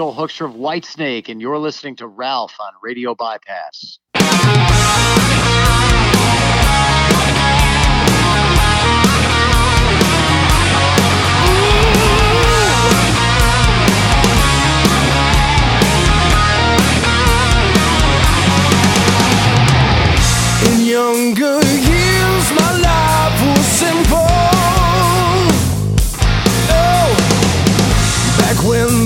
Joel Hoekstra of Whitesnake, and you're listening to Ralph on Radio Bypass. In younger years, my life was simple. Oh, back when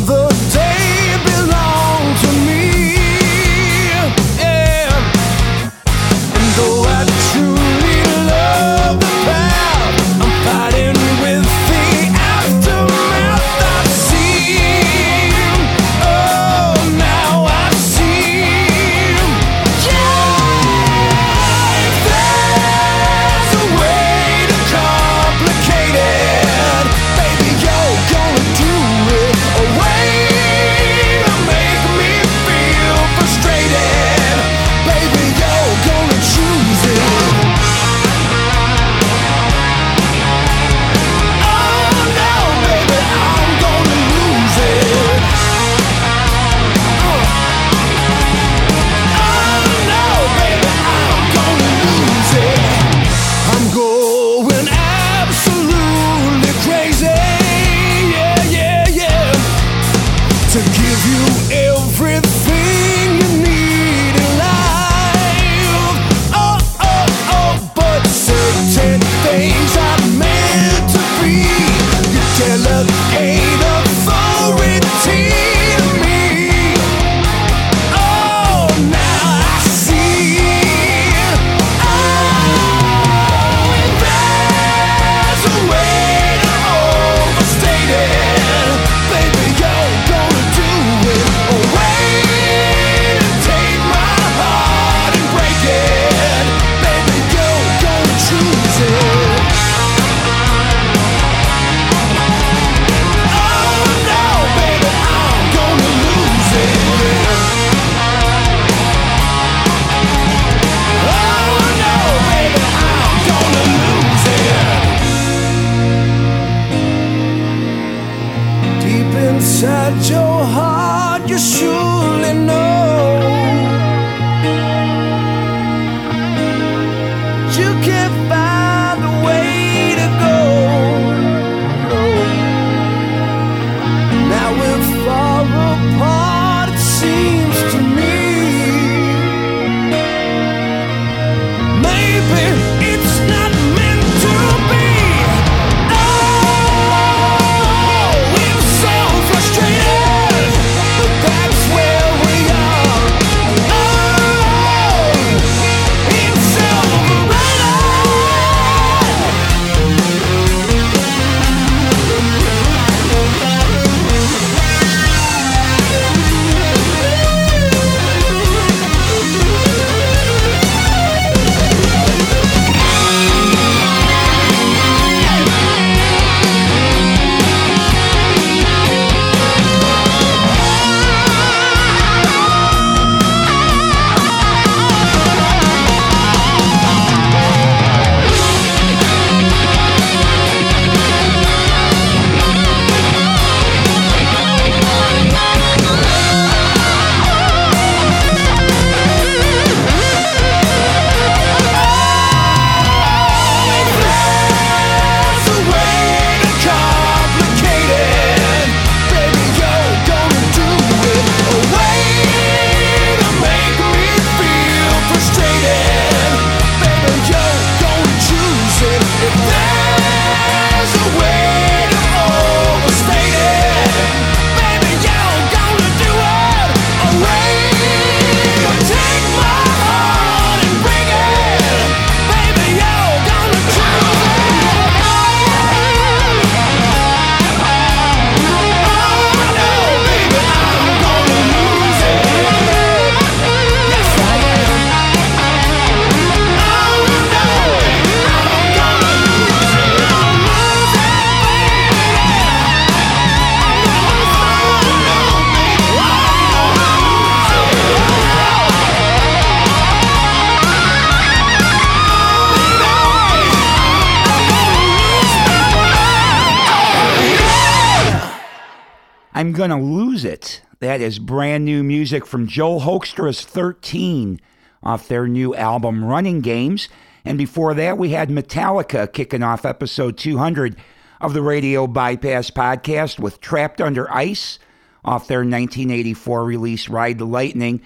That is brand new music from Joel Hoekstra's 13 off their new album Running Games. And before that, we had Metallica kicking off episode 200 of the Radio Bypass podcast with Trapped Under Ice off their 1984 release Ride the Lightning.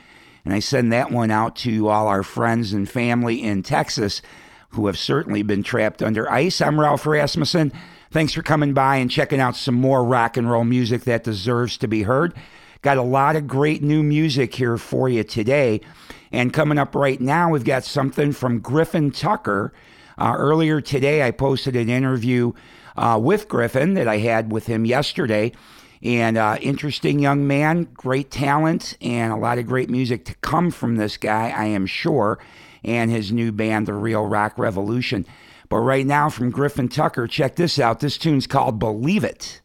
And I send that one out to all our friends and family in Texas who have certainly been trapped under ice. I'm Ralph Rasmussen. Thanks for coming by and checking out some more rock and roll music that deserves to be heard. Got a lot of great new music here for you today. And coming up right now, we've got something from Griffin Tucker. Uh, earlier today, I posted an interview uh, with Griffin that I had with him yesterday. And uh, interesting young man, great talent, and a lot of great music to come from this guy, I am sure, and his new band, The Real Rock Revolution. But right now, from Griffin Tucker, check this out. This tune's called Believe It.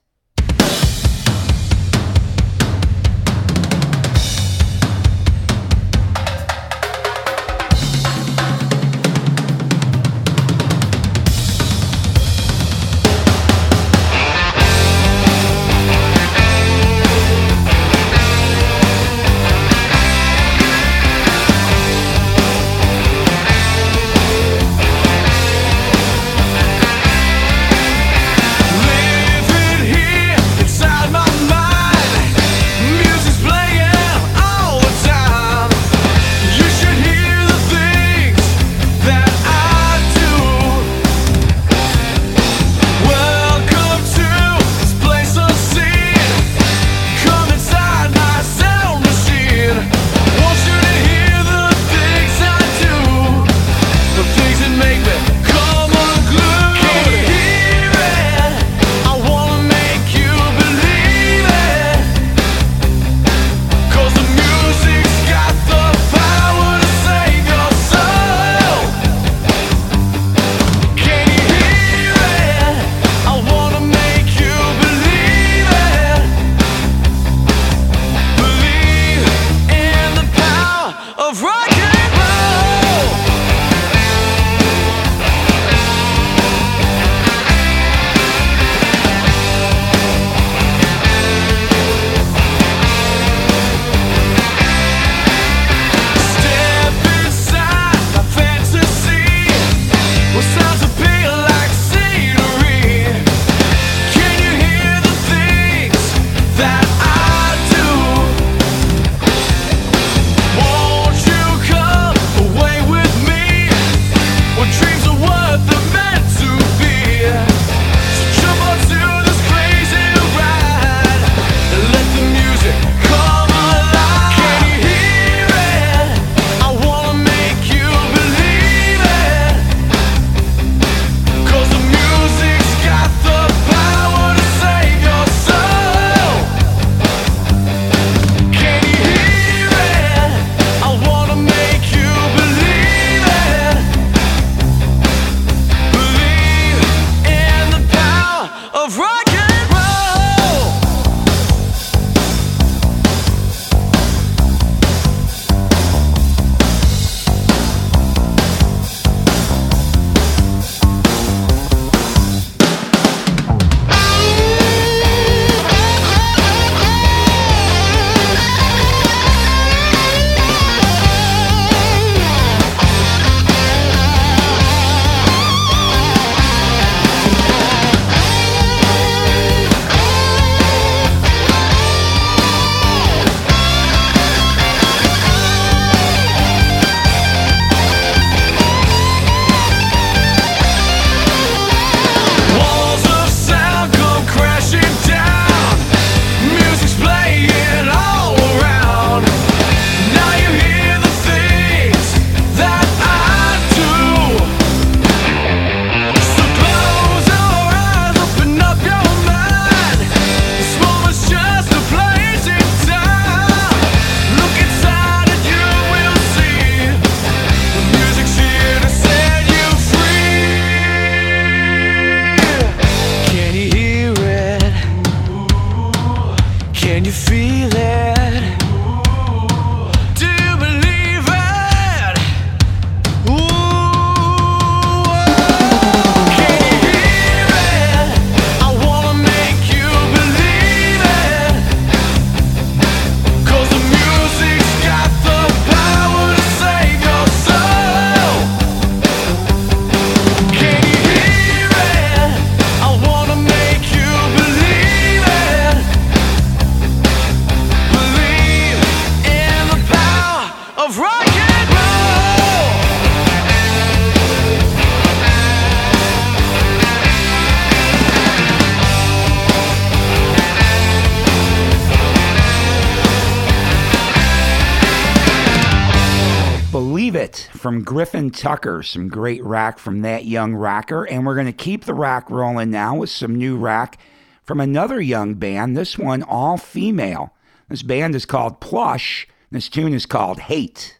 From Griffin Tucker. Some great rack from that young rocker. And we're going to keep the rack rolling now with some new rack from another young band. This one, all female. This band is called Plush. This tune is called Hate.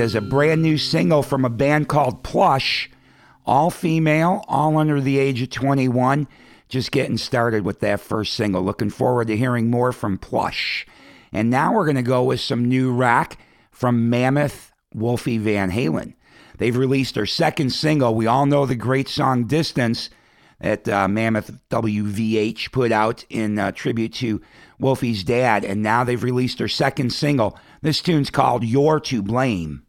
Is a brand new single from a band called Plush, all female, all under the age of 21. Just getting started with that first single. Looking forward to hearing more from Plush. And now we're going to go with some new rock from Mammoth Wolfie Van Halen. They've released their second single. We all know the great song Distance that uh, Mammoth WVH put out in uh, tribute to Wolfie's dad. And now they've released their second single. This tune's called You're to Blame.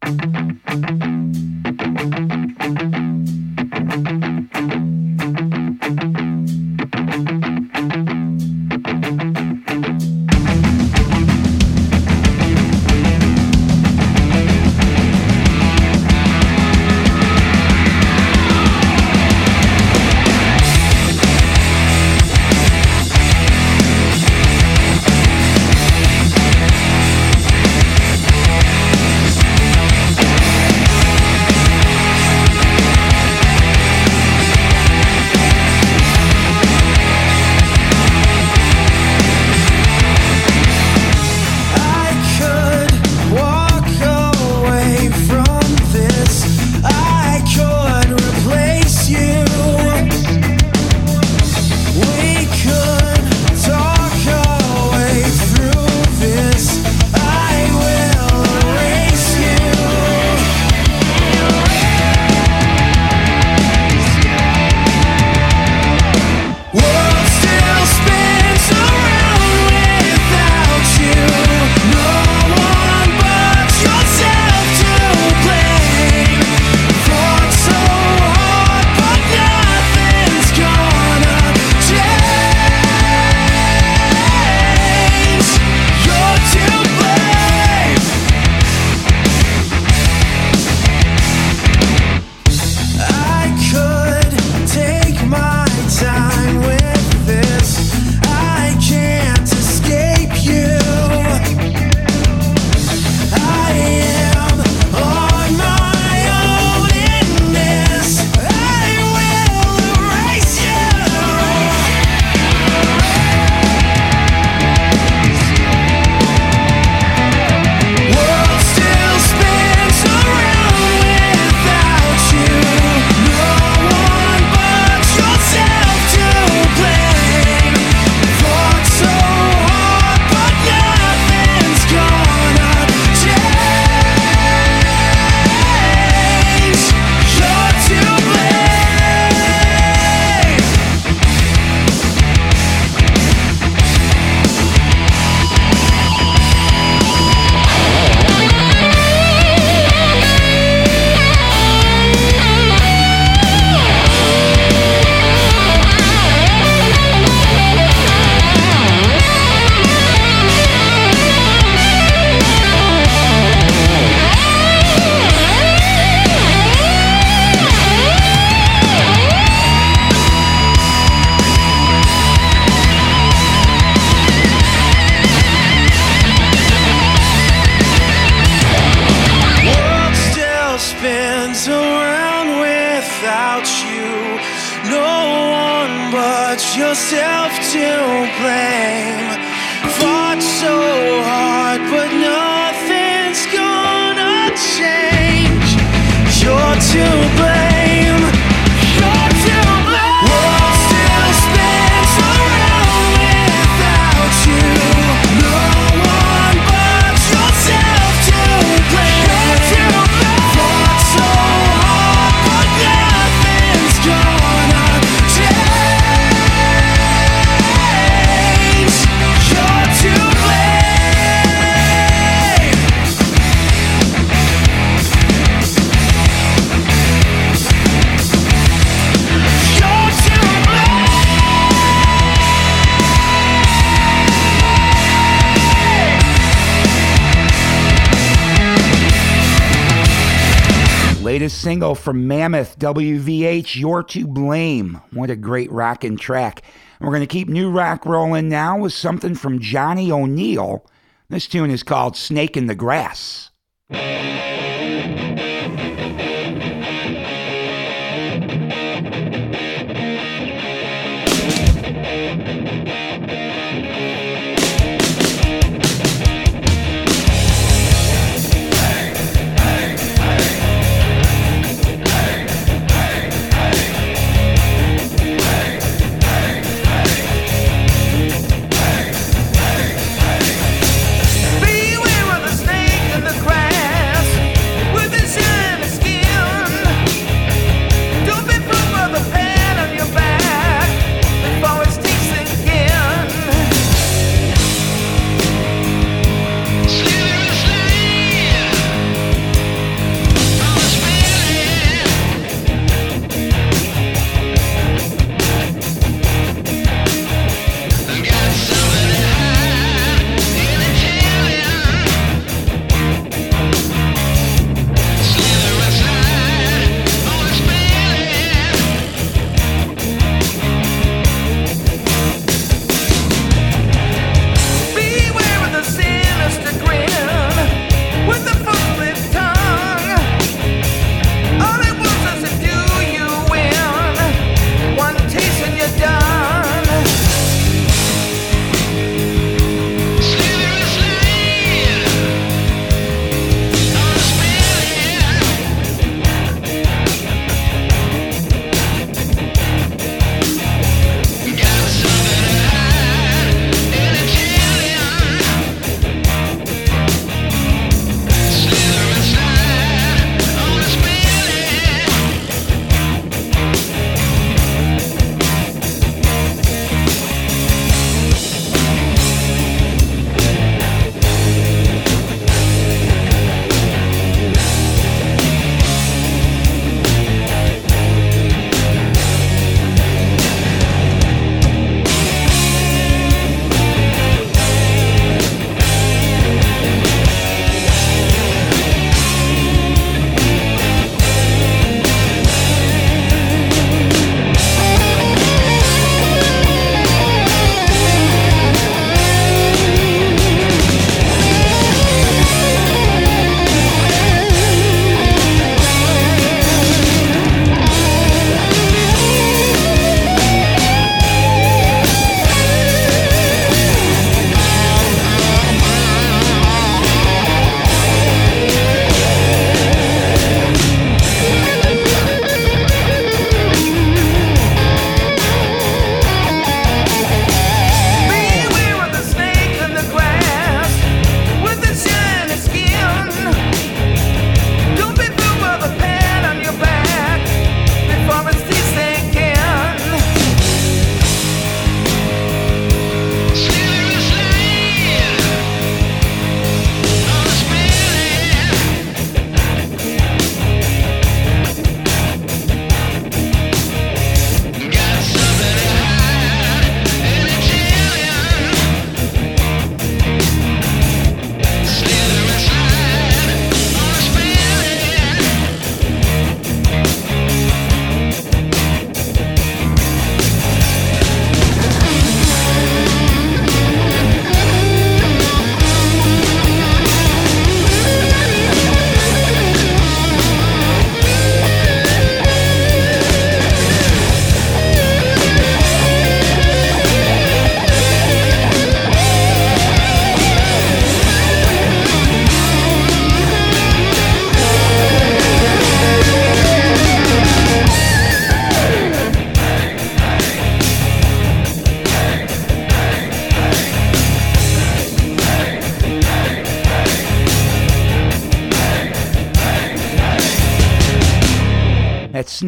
single from Mammoth WVH, You're to Blame. What a great rockin' track. And we're going to keep new rock rolling now with something from Johnny O'Neill. This tune is called Snake in the Grass.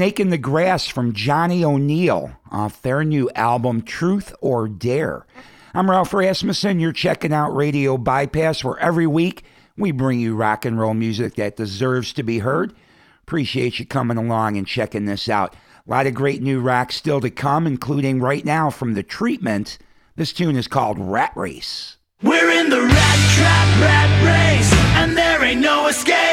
Snake in the Grass from Johnny O'Neill off their new album Truth or Dare. I'm Ralph Rasmussen. You're checking out Radio Bypass, where every week we bring you rock and roll music that deserves to be heard. Appreciate you coming along and checking this out. A lot of great new rock still to come, including right now from The Treatment. This tune is called Rat Race. We're in the rat trap, rat race, and there ain't no escape.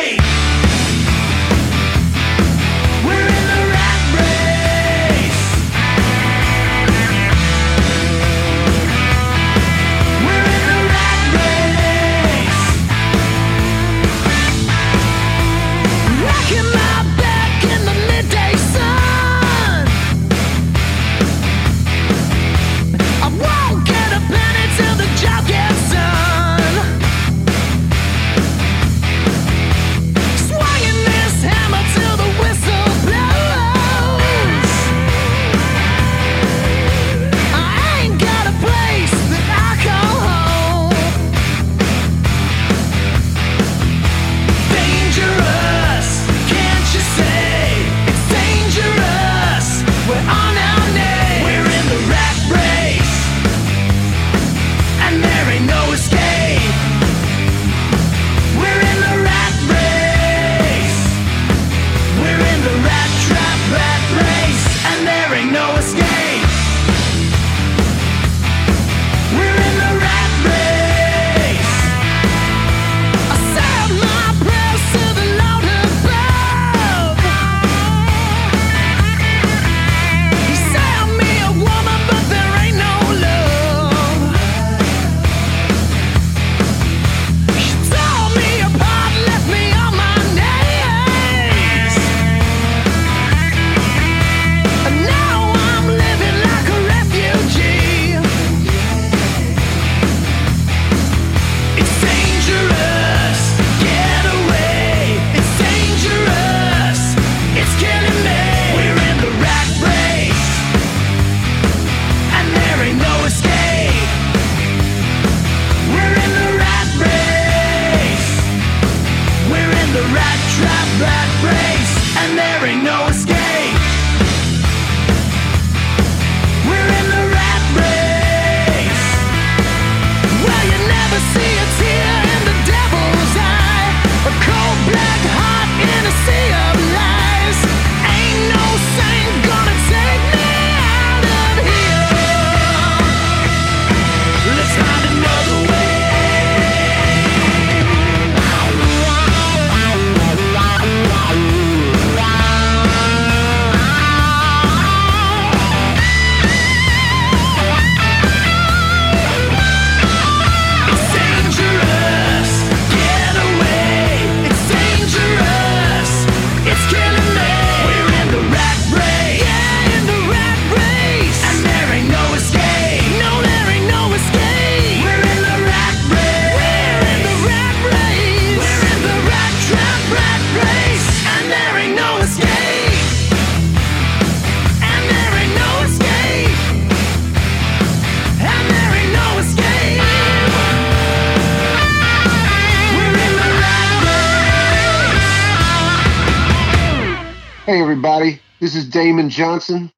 Hey, everybody. This is Damon Johnson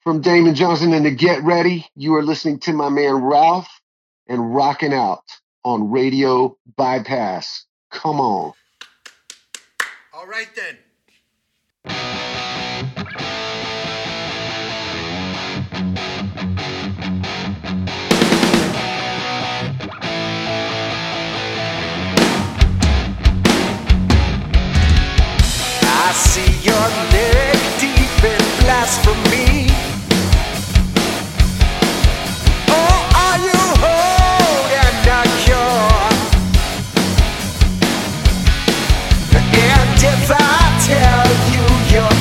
from Damon Johnson and the Get Ready. You are listening to my man Ralph and rocking out on Radio Bypass. Come on. All right then. I see your deep in blasphemy. Or are you holding a cure? And if I tell you you're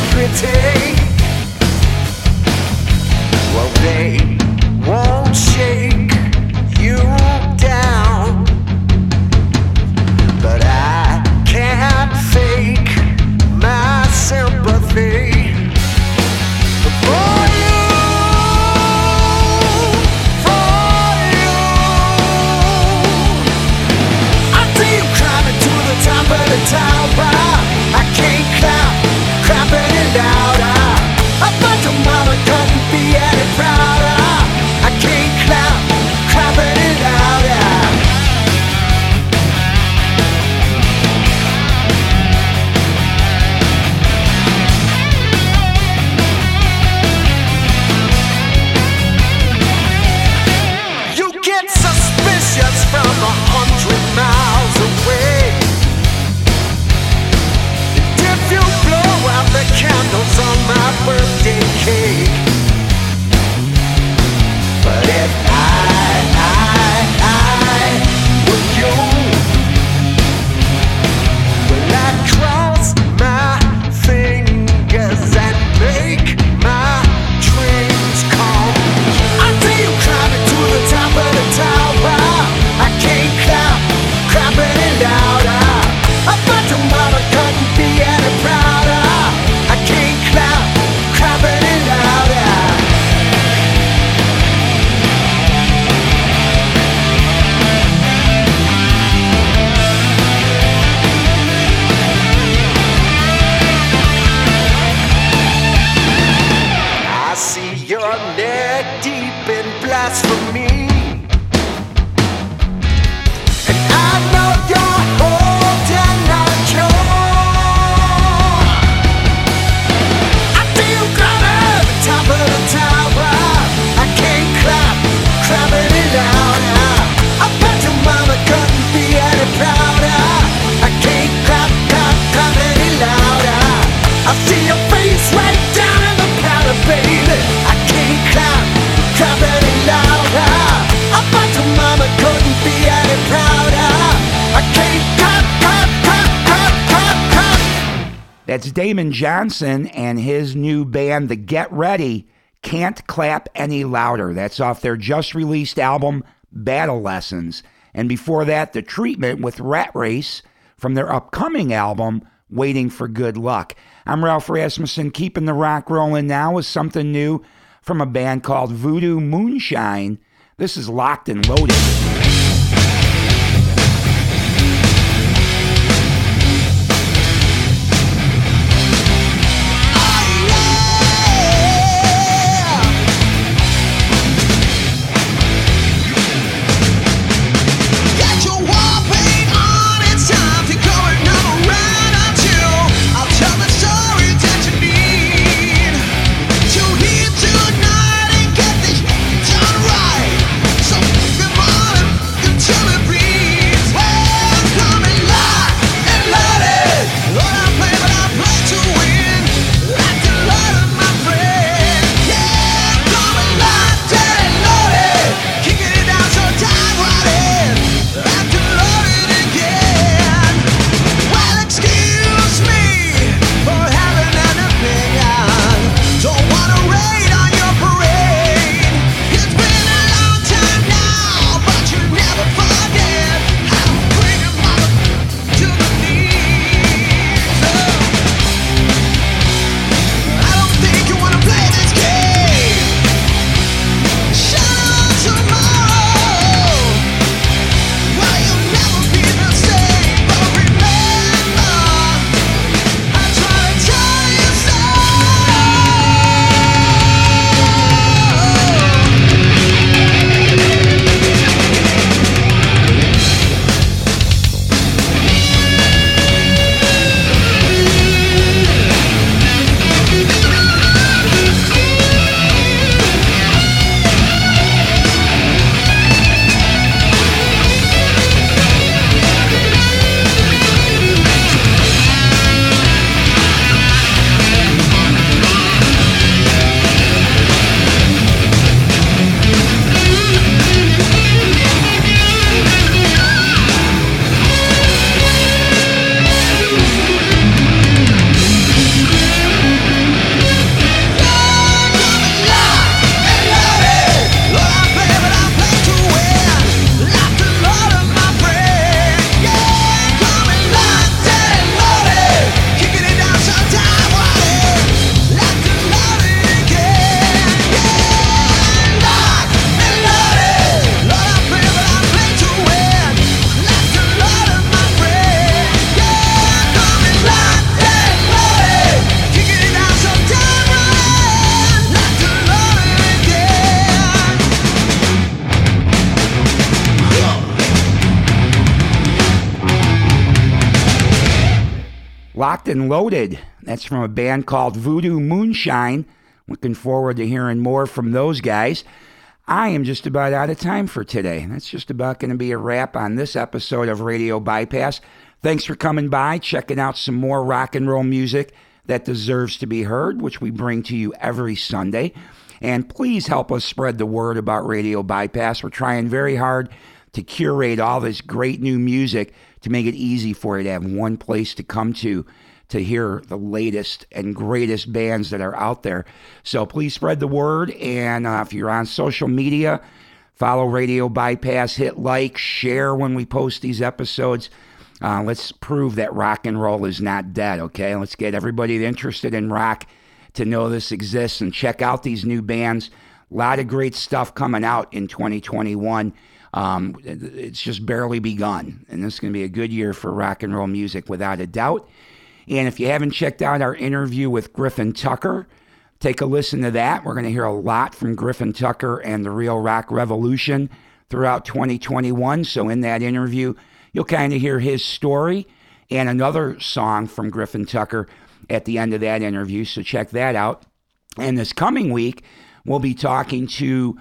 That's Damon Johnson and his new band, The Get Ready, Can't Clap Any Louder. That's off their just released album, Battle Lessons. And before that, The Treatment with Rat Race from their upcoming album, Waiting for Good Luck. I'm Ralph Rasmussen, keeping the rock rolling now with something new from a band called Voodoo Moonshine. This is Locked and Loaded. And Loaded. That's from a band called Voodoo Moonshine. Looking forward to hearing more from those guys. I am just about out of time for today. That's just about going to be a wrap on this episode of Radio Bypass. Thanks for coming by, checking out some more rock and roll music that deserves to be heard, which we bring to you every Sunday. And please help us spread the word about Radio Bypass. We're trying very hard to curate all this great new music to make it easy for you to have one place to come to to hear the latest and greatest bands that are out there. So please spread the word. And uh, if you're on social media, follow Radio Bypass, hit like, share when we post these episodes. Uh, let's prove that rock and roll is not dead, okay? Let's get everybody interested in rock to know this exists and check out these new bands. A lot of great stuff coming out in 2021. Um, it's just barely begun, and this is going to be a good year for rock and roll music without a doubt. And if you haven't checked out our interview with Griffin Tucker, take a listen to that. We're going to hear a lot from Griffin Tucker and the Real Rock Revolution throughout 2021. So, in that interview, you'll kind of hear his story and another song from Griffin Tucker at the end of that interview. So, check that out. And this coming week, we'll be talking to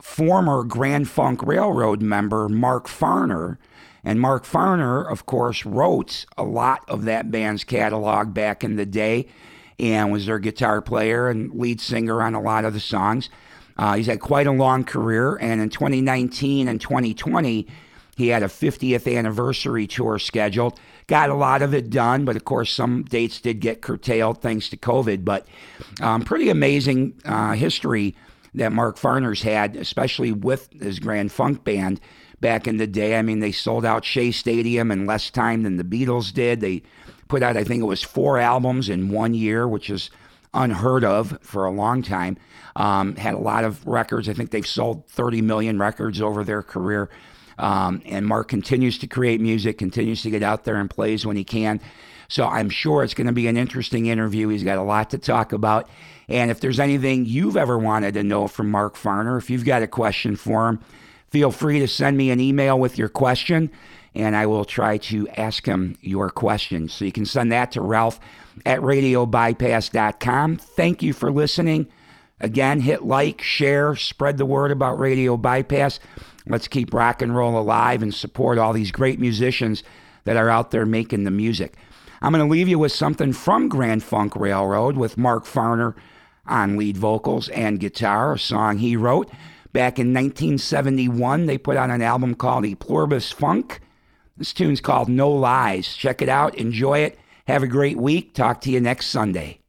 former Grand Funk Railroad member Mark Farner. And Mark Farner, of course, wrote a lot of that band's catalog back in the day and was their guitar player and lead singer on a lot of the songs. Uh, he's had quite a long career, and in 2019 and 2020, he had a 50th anniversary tour scheduled. Got a lot of it done, but of course, some dates did get curtailed thanks to COVID. But um, pretty amazing uh, history that Mark Farner's had, especially with his Grand Funk Band back in the day. I mean, they sold out Shea Stadium in less time than the Beatles did. They put out, I think it was four albums in one year, which is unheard of for a long time. Um, had a lot of records. I think they've sold 30 million records over their career. Um, and Mark continues to create music, continues to get out there and plays when he can. So I'm sure it's going to be an interesting interview. He's got a lot to talk about. And if there's anything you've ever wanted to know from Mark Farner, if you've got a question for him, feel free to send me an email with your question and I will try to ask him your question. So you can send that to Ralph at radiobypass.com. Thank you for listening. Again, hit like, share, spread the word about Radio Bypass. Let's keep rock and roll alive and support all these great musicians that are out there making the music. I'm going to leave you with something from Grand Funk Railroad with Mark Farner on lead vocals and guitar, a song he wrote. Back in 1971, they put out an album called E Pluribus Funk. This tune's called No Lies. Check it out, enjoy it. Have a great week. Talk to you next Sunday.